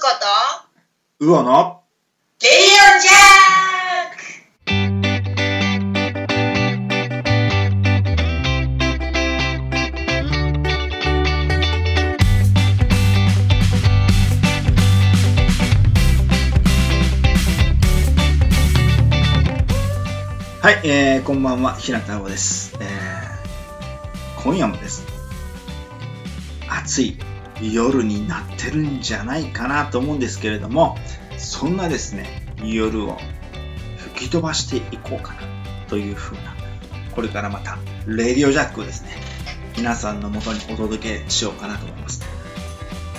子と、うおのレディオジャーク！はい、えー、こんばんは、平田青です。えー、今夜もです。暑い夜になってるんじゃないかなと思うんですけれども、そんなですね、夜を吹き飛ばしていこうかなというふうな、これからまた、レディオジャックをですね、皆さんのもとにお届けしようかなと思います。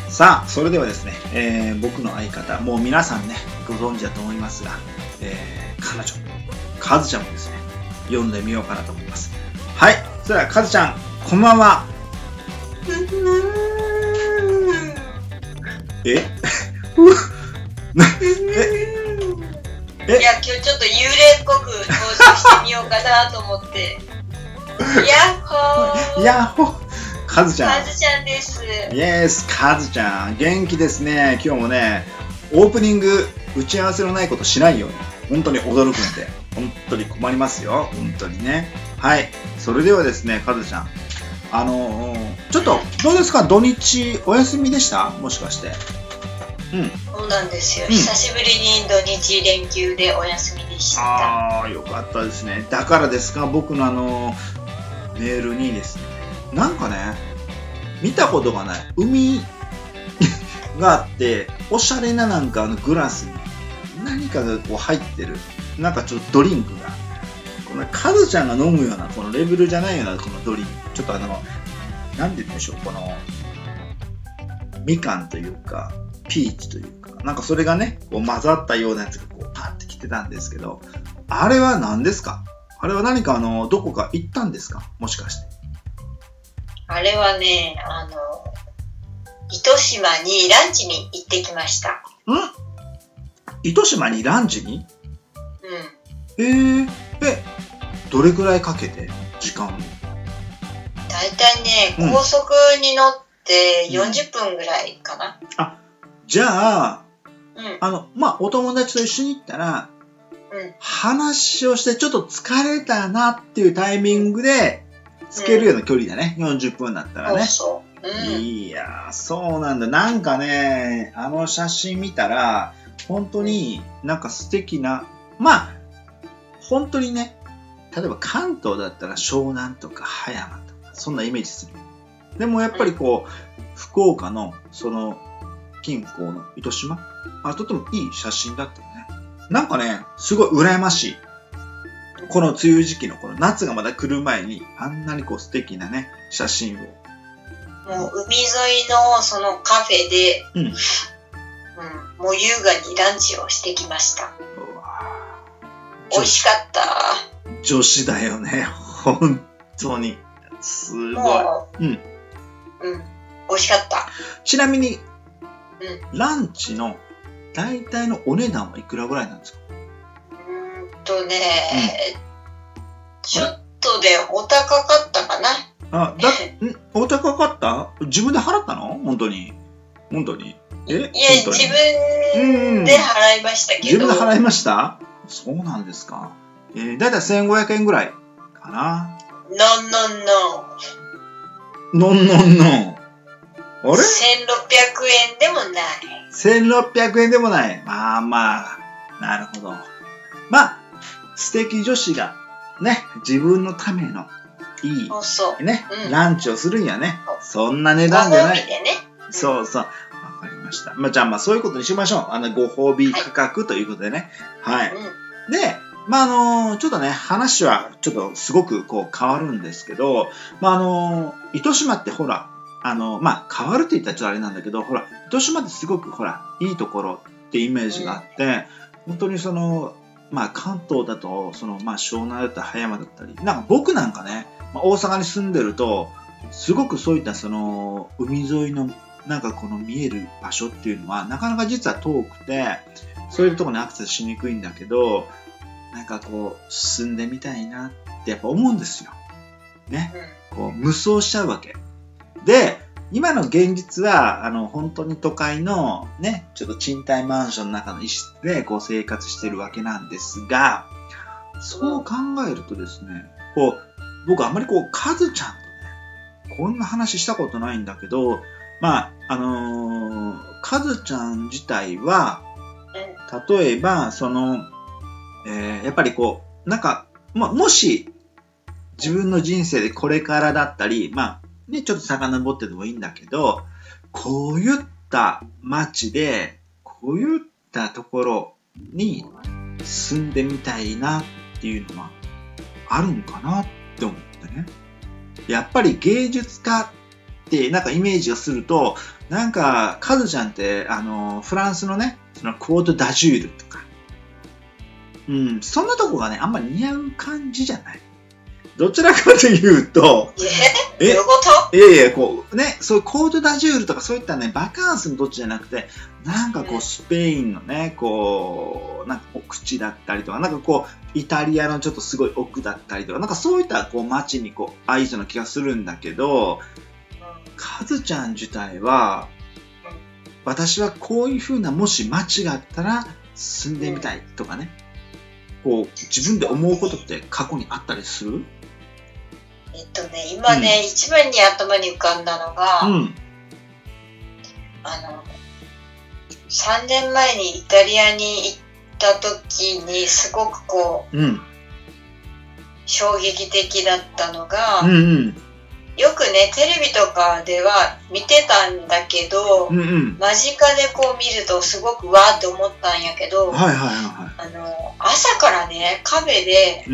さあ、それではですね、えー僕の相方、もう皆さんね、ご存知だと思いますが、えー彼女、カズちゃんもですね、読んでみようかなと思います。はい、それではカズちゃん、こんばんは。いや、今日ちょっと幽霊っぽく登場してみようかなと思って。やっほーやっほカズちゃん。カズちゃんです。イエス、カズちゃん。元気ですね。今日もね、オープニング、打ち合わせのないことしないように。本当に驚くんで。本当に困りますよ。本当にね。はい。それではですね、カズちゃん。あのーちょっと、どうですか？土日お休みでした？もしかして。うん。そうなんですよ。うん久しぶりに土日連休でお休みでした。ああ、よかったですね。だからですか、僕のあの、メールにですね、なんかね、見たことがない海があって、おしゃれななんかあのグラスに何かがこう入ってる、なんかちょっとドリンクが、このカズちゃんが飲むようなこのレベルじゃないようなこのドリンク、ちょっとあの、なんて言うんでしょう、この、みかんというか、ピーチというか、なんかそれがね、こう混ざったようなやつがこうパッてきてたんですけど、あれは何ですか？あれは何かあの、どこか行ったんですか？もしかして。あれはね、あの、糸島にランチに行ってきました。ん？糸島にランチに？うん。えー、え、どれくらいかけて？時間を大体ね、うん高速に乗ってうん40分ぐらいかな。じゃあ、うん。あの、まあ、お友達と一緒に行ったら、うん。話をしてちょっと疲れたなっていうタイミングで、つけるような距離だね。40分だったらね。そうそう。うん。いやー、そうなんだ。なんかね、あの写真見たら、本当になんか素敵な、まあ、本当にね、例えば関東だったら湘南とか葉山とか、そんなイメージする。でもやっぱりこう、福岡のその近郊の糸島、あとてもいい写真だったよね。なんかね、すごい羨ましい。この梅雨時期のこの夏がまだ来る前に、あんなにこう素敵なね、写真をもう海沿いのそのカフェで、うんうんもう優雅にランチをしてきました。うわ美味しかった。女子だよね。本当に。すごい。もう、うん。うん。美味しかった。ちなみに、うランチの大体のお値段はいくらぐらいなんですか？うーんとね、ちょっとでお高かったかな。あ、だ、んお高かった？自分で払ったの？本当に？本当に？え？いや、自分で払いましたけど、自分で払いました？そうなんですか。えー、だいたい1500円ぐらいかな。ノンノンノン。のんのんのん。あれ？1600円でもない。1600円でもない。まあまあ、なるほど。まあ、素敵女子がね、自分のためのい。いね、うんランチをするにはねそんな値ご段じゃない。ね。そうそう。わかりました。まあ、じゃあまあそういうことにしましょう。あの、ご褒美価格ということでね。はい。うん。で、まああのちょっとね、話はちょっとすごくこう変わるんですけど、まああの糸島ってほら、あの、まあ変わるって言ったらちょっとあれなんだけど、ほら、糸島ってすごくほら、いいところってイメージがあって、本当にその、まあ関東だと、その、まあ湘南だったり葉山だったり、なんか僕なんかね、まあ、大阪に住んでると、すごくそういったその、海沿いのなんかこの見える場所っていうのは、なかなか実は遠くて、そういうところにアクセスしにくいんだけど、なんかこう、進んでみたいなってやっぱ思うんですよ。ね。こう、無双しちゃうわけ。で、今の現実は、あの、本当に都会のね、ちょっと賃貸マンションの中の一室でこう生活してるわけなんですが、そう考えるとですね、こう、僕あんまりこう、カズちゃんとね、こんな話したことないんだけど、まあ、あのー、カズちゃん自体は、例えば、その、えー、やっぱりこう、なんか、まもし、自分の人生でこれからだったり、まあ、ね、ちょっと遡ってでもいいんだけど、こういった街で、こういったところに住んでみたいなっていうのはあるんかなって思ってね。やっぱり芸術家ってなんかイメージをすると、なんか、カズちゃんって、あの、フランスのね、そのクォート・ダジュールとか、うん、そんなとこがね、あんまり似合う感じじゃない。どちらかというと、え？どういうこと？いやいや、こう、ね、そういうコートダジュールとかそういったね、バカンスのどっちじゃなくて、なんかこう、スペインのね、こう、なんか奥地だったりとか、なんかこう、イタリアのちょっとすごい奥だったりとか、なんかそういったこう街にこう、合いそうな気がするんだけど、カズちゃん自体は、私はこういう風なもし街があったら住んでみたいとかね、こう自分で思うことって過去にあったりする？えっとね、今ね、うん、一番に頭に浮かんだのが、うん、あの、3年前にイタリアに行った時にすごくこう、うん、衝撃的だったのが、うんうん、よくね、テレビとかでは見てたんだけど、うんうん、間近でこう見るとすごくわーって思ったんやけど、はいはいはい、あの朝からね、カフェで、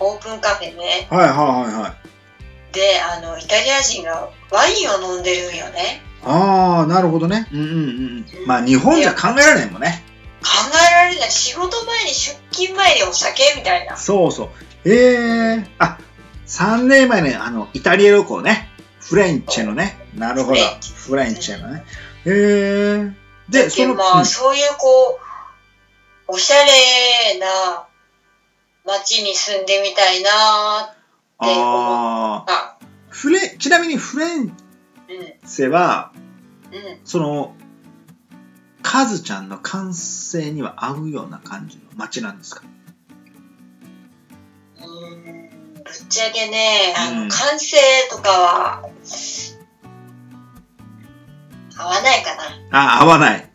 オープンカフェね。はいはいはいはい。で、あの、イタリア人がワインを飲んでるんよね。ああ、なるほどね。うんうんうん。まあ日本じゃ考えられないもんね。考えられない。仕事前に出勤前にお酒みたいな。そうそう。ええー、あ、3年前ね、あの、イタリア旅行ね。フレンチェのね。なるほど。フレンチェのね。へえー。で、その、まあ、そういうこう、おしゃれな街に住んでみたいなって思った。フレ、ちなみにフレンセは、うん、うん、その、カズちゃんの感性には合うような感じの街なんですか？うんぶっちゃけね、あの、感性とかは、合わないかな。あ、合わない。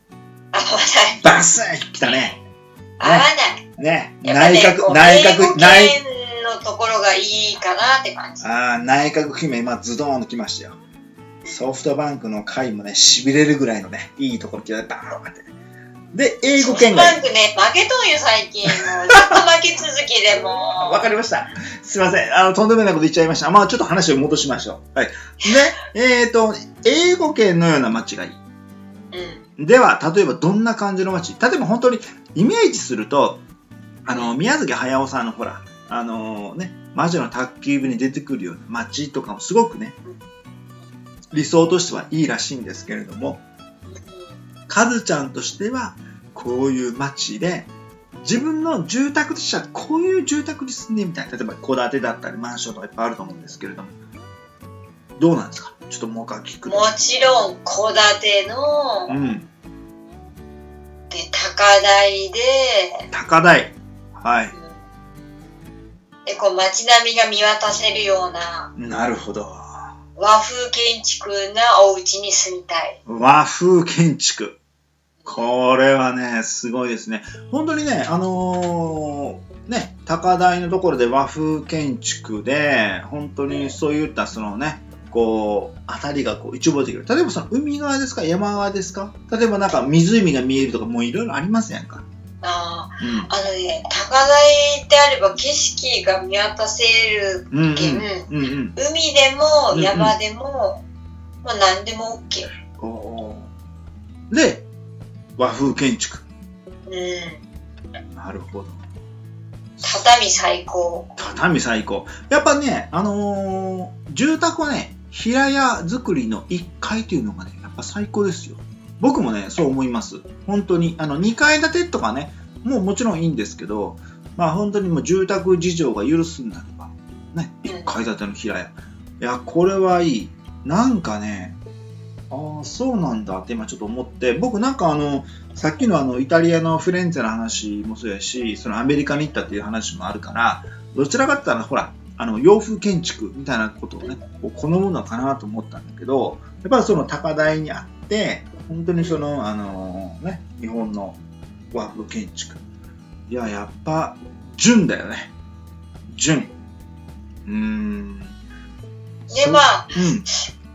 合わない。バス来たね。合わない。ね、内閣、内閣、内のところがいいかなって感じ。ああ、内閣姫、今ズドーンときましたよ。ソフトバンクの回もね、痺れるぐらいのね、いいところ来て、バーンって。で、英語圏外。ソフトバンクね、負けとんよ、最近。ずっと負け続きでも わかりました。すいません。あの、とんでもないこと言っちゃいました。まあ、ちょっと話を戻しましょう。はい。で、えっ、ー、と、英語圏のような街がいい。うん。では、例えばどんな感じの街？例えば本当にイメージすると、あの、宮崎駿さんのほら、あのね、魔女の宅急便に出てくるような街とかもすごくね、理想としてはいいらしいんですけれども、カズちゃんとしては、こういう街で、自分の住宅としてはこういう住宅に住んでみたい。例えば戸建てだったりマンションとかいっぱいあると思うんですけれども、どうなんですか？ちょっともう一回聞くもちろん戸建ての、うん。で、高台で、高台。はい。で、こう街並みが見渡せるような。なるほど。和風建築なお家に住みたい。和風建築。これはね、すごいですね。本当にね、あのー、ね、高台のところで和風建築で、本当にそういったそのね、こう、あたりがこう一望できる。例えばその海側ですか山側ですか？例えばなんか湖が見えるとかもういろいろありますやんか？あ、うん、あのね、高台であれば景色が見渡せるけん、うんうん、海でも山でも、うんうん、まあ何でも OK。おで、和風建築。うん。なるほど。畳最高。畳最高。やっぱね、あのー、住宅はね、平屋作りの1階っていうのがね、やっぱ最高ですよ。僕もね、そう思います。本当に。あの、2階建てとかね、もうもちろんいいんですけど、まあ本当にもう住宅事情が許すんだれば、ね、1階建ての平屋。いや、これはいい。なんかね、ああ、そうなんだって今ちょっと思って、僕なんかあの、さっきのあの、イタリアのフレンツェの話もそうやし、そのアメリカに行ったっていう話もあるから、どちらかって言ったら、ほら、あの、洋風建築みたいなことをね、こう好むのかなと思ったんだけど、やっぱりその高台にあって、本当にその、あのね、日本の和風建築。いや、やっぱ、純だよね。純。うーん。で、まあ、うん、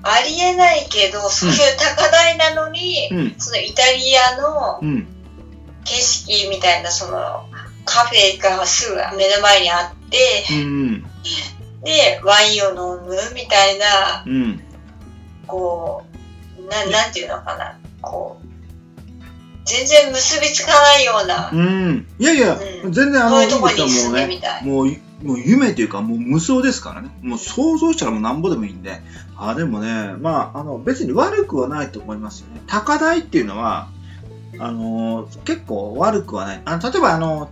ありえないけど、そういう高台なのに、うん、そのイタリアの景色みたいな、その、カフェがすぐ目の前にあって、うん、で、ワインを飲むみたいな、うん、こう、ななんていうのかな、こう、全然結びつかないような。うん。いやいや、うん、全然あの、いいとこに住んでみたい。もう、もう夢というか、もう無双ですからね。もう想像したらもうなんぼでもいいんで。あ、でもね、まあ、あの、別に悪くはないと思いますよね。高台っていうのは、あの、結構悪くはない。あ例えばあの、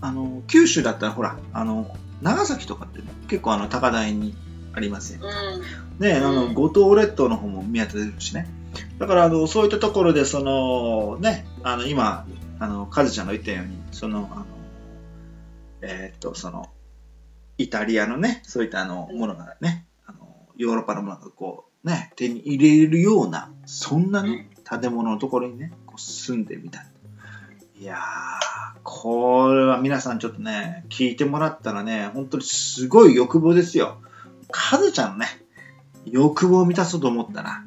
あの、九州だったらほら、あの、長崎とかって、ね、結構あの、高台にありますよ。うん、ね、あの、五島列島の方も見当たれるしね。だからあのそういったところでそのねあの今あのカズちゃんが言ったようにそのあのえー、っとそのイタリアのねそういったあのものがねあのヨーロッパのものがこうね手に入れるようなそんなね建物のところにねこう住んでみた。いいやーこれは皆さんちょっとね聞いてもらったらね本当にすごい欲望ですよ。カズちゃんのね欲望を満たそうと思ったら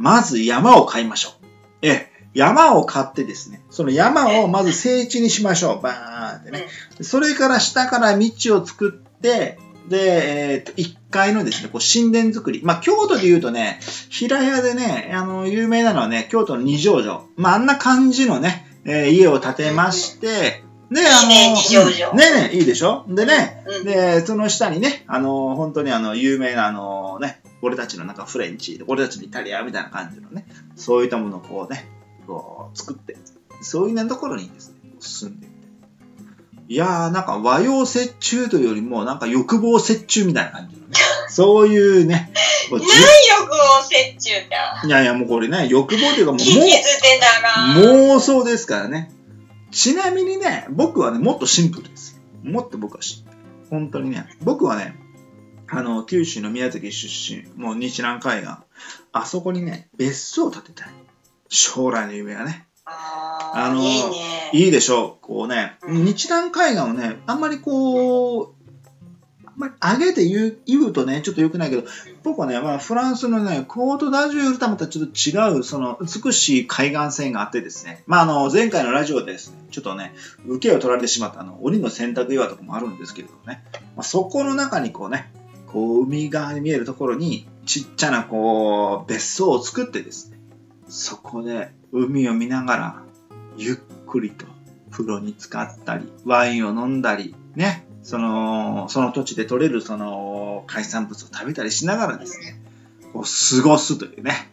まず山を買いましょう。え、山を買ってですね、その山をまず整地にしましょう。バーンってね。それから下から道を作って、で、えっ、ー、と、1階のですね、こう神殿作り。まあ、京都で言うとね、平屋でね、あの、有名なのはね、京都の二条城。まあ、あんな感じのね、えー、家を建てまして、で、あの、ねねねいいでしょ？でね、うん、で、その下にね、あの、本当にあの、有名なあの、ね、俺たちのなんかフレンチ、俺たちのイタリアみたいな感じのね、そういったものをこうね、こう作って、そういうところにですね、住んでみて。いやー、なんか和洋折衷というよりも、なんか欲望折衷みたいな感じのね、そういうね、何欲望折衷っていやいや、もうこれね、欲望というかもう、妄想ですからね。ちなみにね、僕はね、もっとシンプルです。もっと僕はシンプル。本当にね、僕はね、あの、九州の宮崎出身、もう日南海岸、あそこにね、別荘を建てたい。将来の夢はね。あの、いいね。いいでしょう。こうね、うん、日南海岸をね、あんまりこう、あんまり上げて言う言うとね、ちょっと良くないけど、僕はね、まあ、フランスのね、コートダジュールとはまたちょっと違う、その、美しい海岸線があってですね、まあ、あの、前回のラジオでですね、ちょっとね、受けを取られてしまった、あの、檻の洗濯岩とかもあるんですけれどね、まあ、そこの中にこうね、こう海側に見えるところにちっちゃなこう別荘を作ってですねそこで海を見ながらゆっくりと風呂に浸かったりワインを飲んだりねそのその土地で採れるその海産物を食べたりしながらですねこう過ごすというね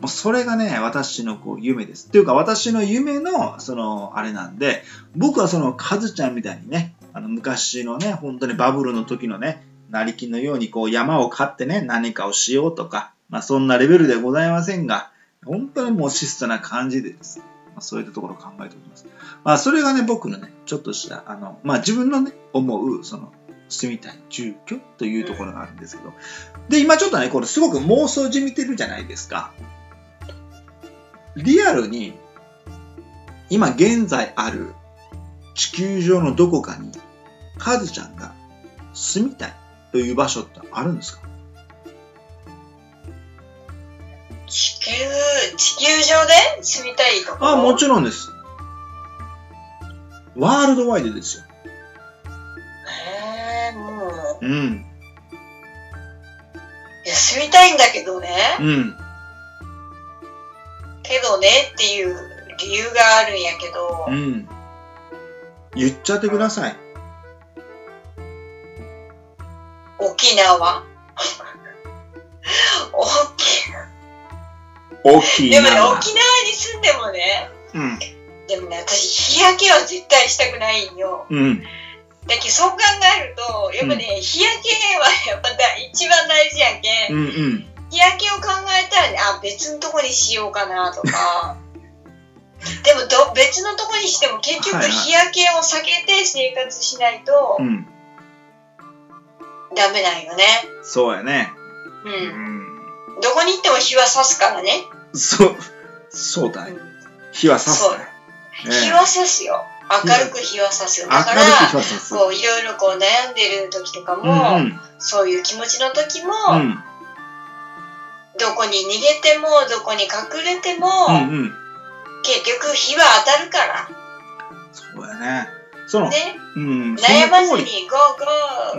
もうそれがね、私のこう夢です。っていうか、私の夢の、その、あれなんで、僕はその、カズちゃんみたいにね、あの、昔のね、本当にバブルの時のね、成金のようにこう山を買ってね、何かをしようとか、まあそんなレベルではございませんが、本当にもう質素な感じでですね、まあ、そういったところを考えております。まあそれがね、僕のね、ちょっとした、あの、まあ自分のね、思う、その、住みたい住居というところがあるんですけど、で、今ちょっとね、これすごく妄想じみてるじゃないですか。リアルに、今現在ある地球上のどこかに、カズちゃんが住みたいという場所ってあるんですか？地球、地球上で住みたいところ？あ、もちろんです。ワールドワイドですよ。へえ、もう。うん。いや、住みたいんだけどね。うん。けどねっていう理由があるんやけど。うん。言っちゃってください。沖縄。沖縄。でもね、沖縄に住んでもね、うん。でもね、私、日焼けは絶対したくないんよ。うん。だけどそう考えるとやっぱね、うん、日焼けはやっぱ一番大事やんけ、うんうん、日焼けを考えたらねあ別のとこにしようかなとか でもど別のとこにしても結局日焼けを避けて生活しないと、はいはい、ダメなんよね。そうやね。うん、うん、どこに行っても日は差すからね。そう。そうだね、日は差す。ね、日は差すよ。明るく日は差すよ。だからこういろいろこう悩んでる時とかも、うんうん、そういう気持ちの時も、うん、どこに逃げてもどこに隠れても、うんうん、結局日は当たるから。そうやねその、ね、うん、悩まずにゴ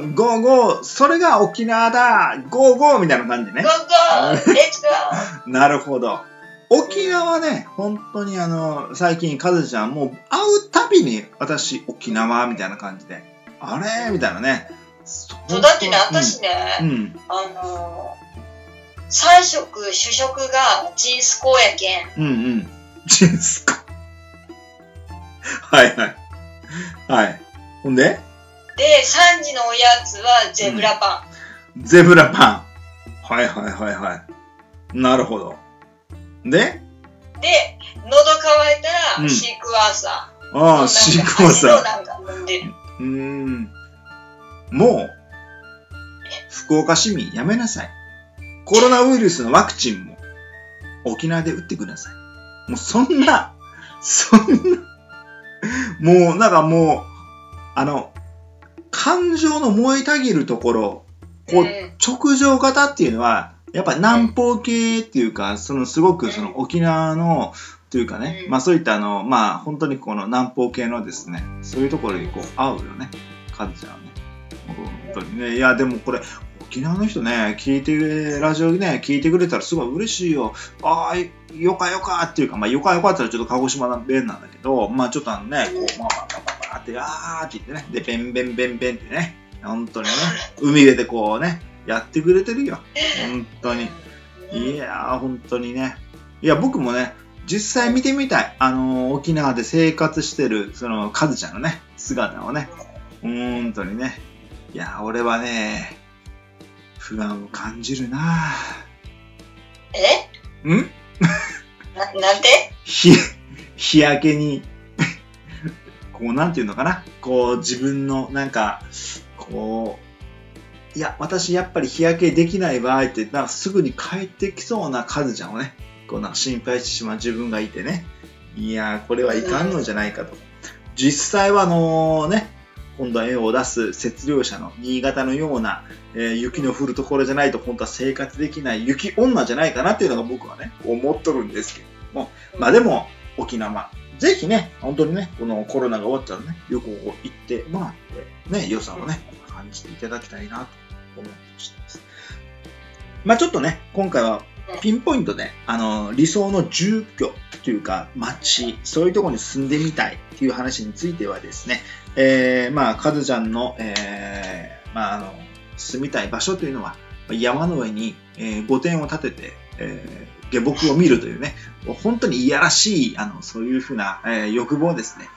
ーゴー。ゴーゴー。それが沖縄だ。ゴーゴーみたいな感じね。ゴーゴー。レッツゴー。なるほど。沖縄ね、本当にあの、最近、カズちゃん、もう会うたびに、私、沖縄みたいな感じで、あれ？みたいなね。そうだってね、私ね、うん、あのー、3食、主食がチンスコーやけん。うんうん。チンスコ はいはい。はい。ほんで？で、3時のおやつはゼブラパン。うん、ゼブラパン。はいはいはいはい。なるほど。で？で、喉乾いたら、シークワーサー。ああ、シークワーサー。うん。もう、福岡市民やめなさい。コロナウイルスのワクチンも沖縄で打ってください。もうそんな、そんな、もうなんかもう、あの、感情の燃えたぎるところ、こう、直情型っていうのは、やっぱ南方系っていうか、そのすごくその沖縄の、というかね、まあそういったあの、まあ本当にこの南方系のですね、そういうところにこう合うよね、カズちゃんはね。本当にね。いや、でもこれ、沖縄の人ね、聞いて、ラジオね、聞いてくれたらすごい嬉しいよ。ああ、よかよかっていうか、まあよかよかったらちょっと鹿児島の弁なんだけど、まあちょっとあのね、こう、まあまあまあまあって、あーって言ってね、で、ベンベンベンベンってね、本当にね、海辺でこうね、やってくれてるよ。本当に。いやー、本当にね。いや、僕もね、実際見てみたい。あのー、沖縄で生活してる、その、カズちゃんのね、姿をね。本当にね。いや、俺はね、不安を感じるな。え？ん？な、なんで日、日焼けにこう、なんていうのかな？こう、自分の、なんか、こう、いや、私やっぱり日焼けできない場合って、なんかすぐに帰ってきそうなカズちゃんをね、こうなんか心配してしまう自分がいてね、いやこれはいかんのじゃないかと。実際はあのね、今度は絵を出す雪量者の新潟のような、えー、雪の降るところじゃないと本当は生活できない雪女じゃないかなっていうのが僕はね、思っとるんですけども。まあでも、沖縄、ぜひね、本当にね、このコロナが終わったらね、旅行行ってもらって、ね、良さをね、感じていただきたいなと思ってます。まあちょっとね、今回はピンポイントで、あの、理想の住居というか、街、そういうところに住んでみたいっていう話についてはですね、えー、まあ、カズちゃんの、えー、まあ、あの、住みたい場所というのは、山の上に、えー、御殿を建てて、えー、下木を見るというね、本当にいやらしい、あの、そういうふうな、えー、欲望をですね、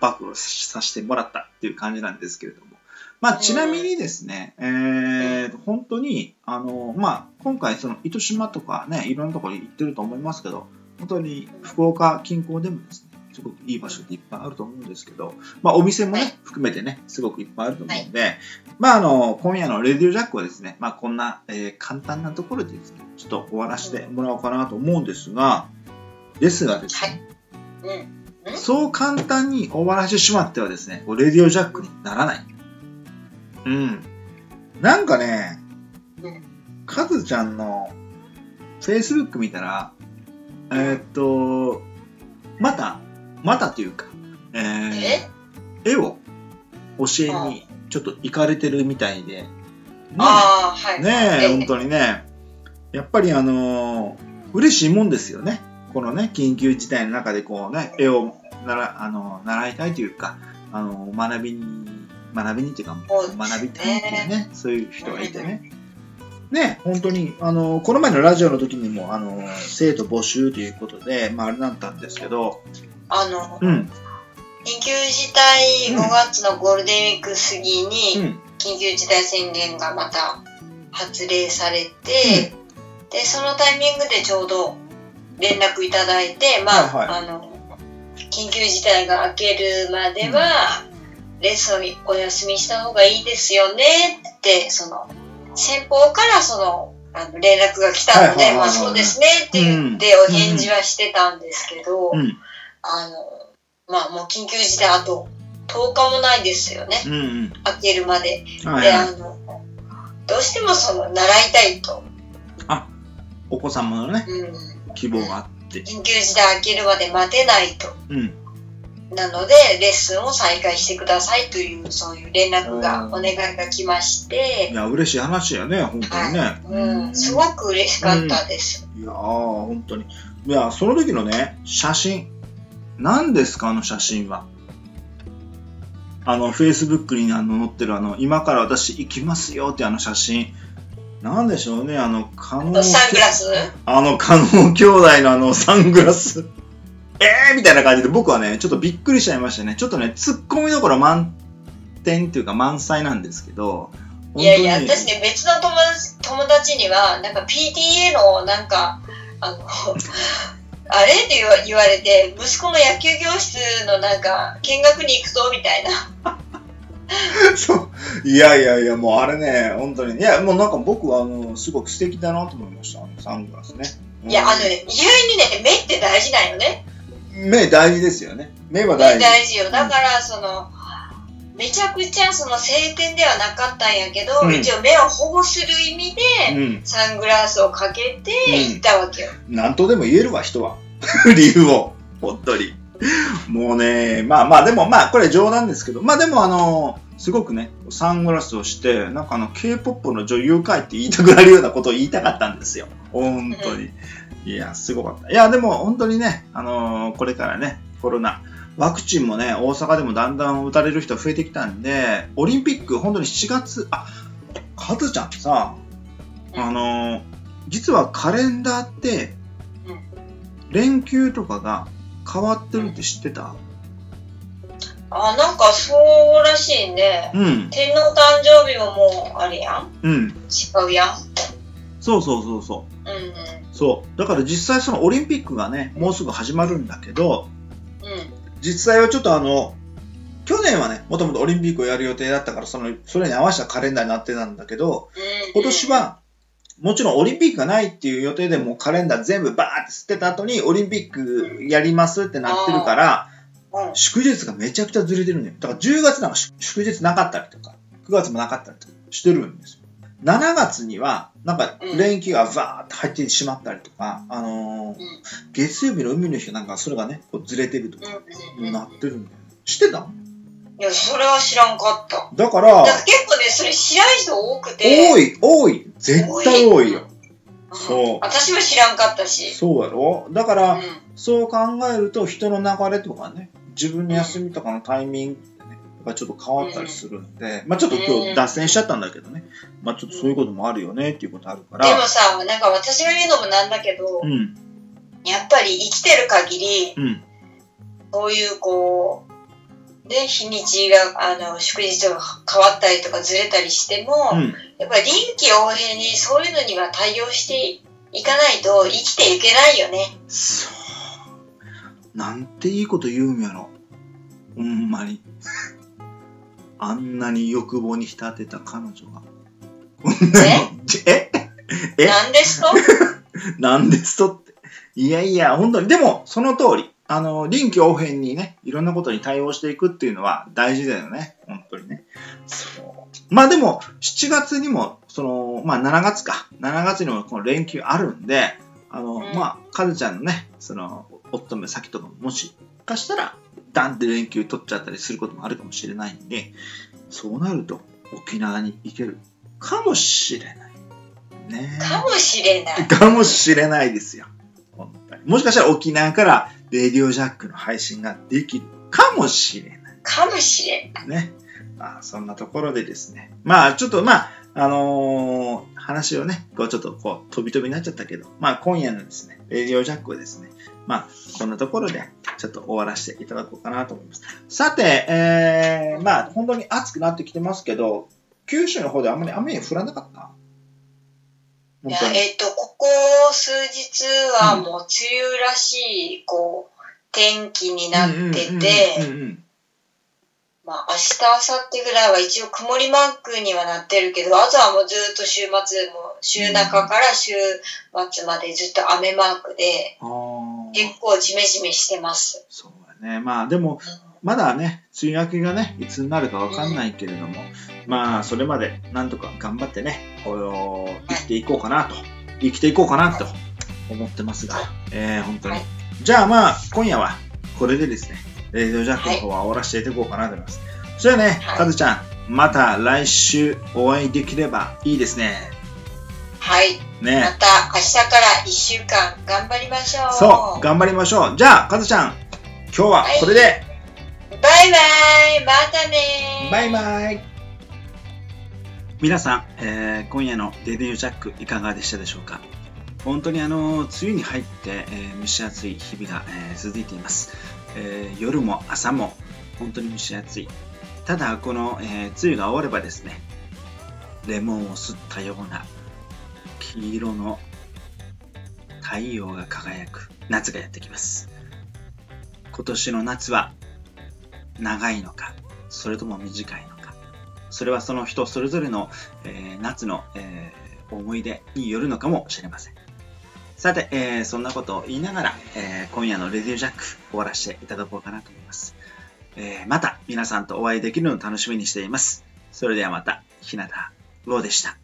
暴露させてもらったっていう感じなんですけれども、まあ、ちなみにですね、えー、本当に、あの、まあ、今回、その、糸島とかね、いろんなところに行ってると思いますけど、本当に福岡近郊でもですね、すごくいい場所っていっぱいあると思うんですけど、まあ、お店もね、含めてね、すごくいっぱいあると思うんで、まあ、あの、今夜のレディオジャックはですね、まあ、こんな、えー、簡単なところでですね、ちょっと終わらせてもらおうかなと思うんですが、ですがですね、はい、そう簡単に終わらせてしまってはですね、レディオジャックにならない。うん。なんかね、カズちゃんの Facebook 見たら、えー、っと、また、またというか、えー、絵を教えにちょっと行かれてるみたいで、ねはい、ねえ、本当にね、やっぱりあのー、嬉しいもんですよね。このね、緊急事態の中でこうね、絵をならあの習いたいというか、あの学びに学びにっていうか、学びたいっていうね、そういう人がいてね。ね、本当に、あの、この前のラジオの時にも、あの、生徒募集ということで、まあ、あれだったんですけど、あの、うん。緊急事態5月のゴールデンウィーク過ぎに、緊急事態宣言がまた発令されて、うん、で、そのタイミングでちょうど連絡いただいて、まあ、はいはい、あの、緊急事態が明けるまでは、レッスンお休みした方がいいですよねって、その、先方からその、あの連絡が来たので、まあそうですねって言ってお返事はしてたんですけど、うん、あの、まあもう緊急事態あと10日もないですよね。うんうん、開けるまで。はい、で、あの、どうしてもその、習いたいと。あ、お子様のね、うん、希望があって。緊急事態開けるまで待てないと。うんなので、レッスンを再開してくださいという、そういう連絡が、お願いが来まして。いや、嬉しい話やね、本当にね。はい、うん、すごく嬉しかったです。うん、いや本当に。いや、その時のね、写真。何ですか、あの写真は。あの、Facebook にあの載ってるあの、今から私行きますよってあの写真。なんでしょうね、あの、可能。サングラスあの、可能兄弟のあの、サングラス。えーみたいな感じで僕はね、ちょっとびっくりしちゃいましたね。ちょっとね、突っ込みどころ満点っていうか満載なんですけど。いやいや、私ね、別の友達友達には、なんか PTA の、なんか、あの、あれって言われて、息子の野球教室のなんか、見学に行くと、みたいな。そう。いやいやいや、もうあれね、本当に。いや、もうなんか僕は、あの、すごく素敵だなと思いました。あのサングラスね。いや、あのね、意外にね、目って大事なんよね。目大事ですよね。目は大事。目大事よ。だから、その、めちゃくちゃその晴天ではなかったんやけど、うん、一応目を保護する意味で、サングラスをかけて行ったわけよ。うん、なんとでも言えるわ、人は。理由を。本当に。もうね、まあまあ、でもまあ、これ冗談ですけど、まあでもあの、すごくね、サングラスをして、なんかあの、K-POP の女優会って言いたくなるようなことを言いたかったんですよ。本当に。いや、すごかった。いや、でも本当にね、あのー、これからね、コロナ、ワクチンもね、大阪でもだんだん打たれる人増えてきたんで、オリンピック、本当に7月、あ、カズちゃんさ、あのー、実はカレンダーって、連休とかが変わってるって知ってた、あ、なんかそうらしいね。うん。天皇誕生日ももうあれやん？うん。違うやん。そうそうそうそう。うんうん。そう。だから実際そのオリンピックがね、もうすぐ始まるんだけど、うん。実際はちょっとあの、去年はね、もともとオリンピックをやる予定だったから、その、それに合わせたカレンダーになってたんだけど、うんうん、今年は、もちろんオリンピックがないっていう予定でもカレンダー全部バーって捨てた後にオリンピックやりますってなってるから、祝日がめちゃくちゃずれてるんだよ。だから10月なんか祝日なかったりとか、9月もなかったりとかしてるんですよ。7月には、なんか連休がバーって入ってしまったりとか、あのー、月曜日の海の日なんかそれがね、こうずれてるとか、なってるんだよ。知ってた？いや、それは知らんかった。だから、から結構ね、それ知らん人多くて。多い、多い。絶対多いよ。そう。私は知らんかったし。そうやろ？だから、うん、そう考えると人の流れとかね、自分の休みとかのタイミングがちょっと変わったりするんで、まあちょっと今日脱線しちゃったんだけどね、まあちょっとそういうこともあるよねっていうことあるから。でもさ、なんか私が言うのもなんだけど、うん、やっぱり生きてる限り、うん、そういうこう、ね、日にちが、あの、祝日が変わったりとかずれたりしても、うん、やっぱり臨機応変にそういうのには対応していかないと生きていけないよね。そう。なんていいこと言うんやろ。ほんまに。あんなに欲望に浸ってた彼女が。え？え？なんですと？なんですとって。いやいや、本当に。でも、その通り。あの、臨機応変にね、いろんなことに対応していくっていうのは大事だよね。本当にね。そう。まあでも、7月にも、その、まあ7月か。7月にもこの連休あるんで、あの、うん、まあ、かずちゃんのね、その、お勤め先とかももしかしたら、ダンって連休取っちゃったりすることもあるかもしれないんで、そうなると沖縄に行けるかもしれない。ねかもしれない。かもしれないですよ。本当に。もしかしたら沖縄からレディオジャックの配信ができるかもしれない。かもしれない。ね。まあ、そんなところでですね。まあ、ちょっとまあ、あのー、話をね、こうちょっとこう、飛び飛びになっちゃったけど、まあ今夜のですね、レディオジャックはですね、まあ、こんなところでちょっと終わらせていただこうかなと思います。さて、えー、まあ、本当に暑くなってきてますけど、九州の方であんまり雨降らなかった？いや、えっ、ー、と、ここ数日はもう梅雨らしい、こう、天気になってて、まあ、明日、明後日ぐらいは一応曇りマークにはなってるけど、あとはもうずっと週末、も週中から週末までずっと雨マークで、結構ジメジメしてます。そうだね。まあでも、まだね、梅雨明けがね、いつになるかわかんないけれども、まあ、それまでなんとか頑張ってね、生きていこうかなと、生きていこうかなと思ってますが、えー、本当に。じゃあまあ、今夜はこれでですね、レイドジャックの方は終わらせていこうかなと思います。それではね、かずちゃん、また来週お会いできればいいですね。はい。ね。また明日から1週間頑張りましょう。そう、頑張りましょう。じゃあ、かずちゃん、今日はこれで、はい、バイバイまたねバイバイ皆さん、えー、今夜のデビュージャックいかがでしたでしょうか？本当にあの梅雨に入って、えー、蒸し暑い日々が、えー、続いています、えー、夜も朝も本当に蒸し暑い。ただこの、えー、梅雨が終わればですねレモンを吸ったような黄色の太陽が輝く夏がやってきます。今年の夏は長いのかそれとも短いのかそれはその人それぞれの、えー、夏の、えー、思い出によるのかもしれません。さて、えー、そんなことを言いながら、え今夜のレディージャック終わらせていただこうかなと思いますえー、また皆さんとお会いできるのを楽しみにしています。それではまた、日向ローでした。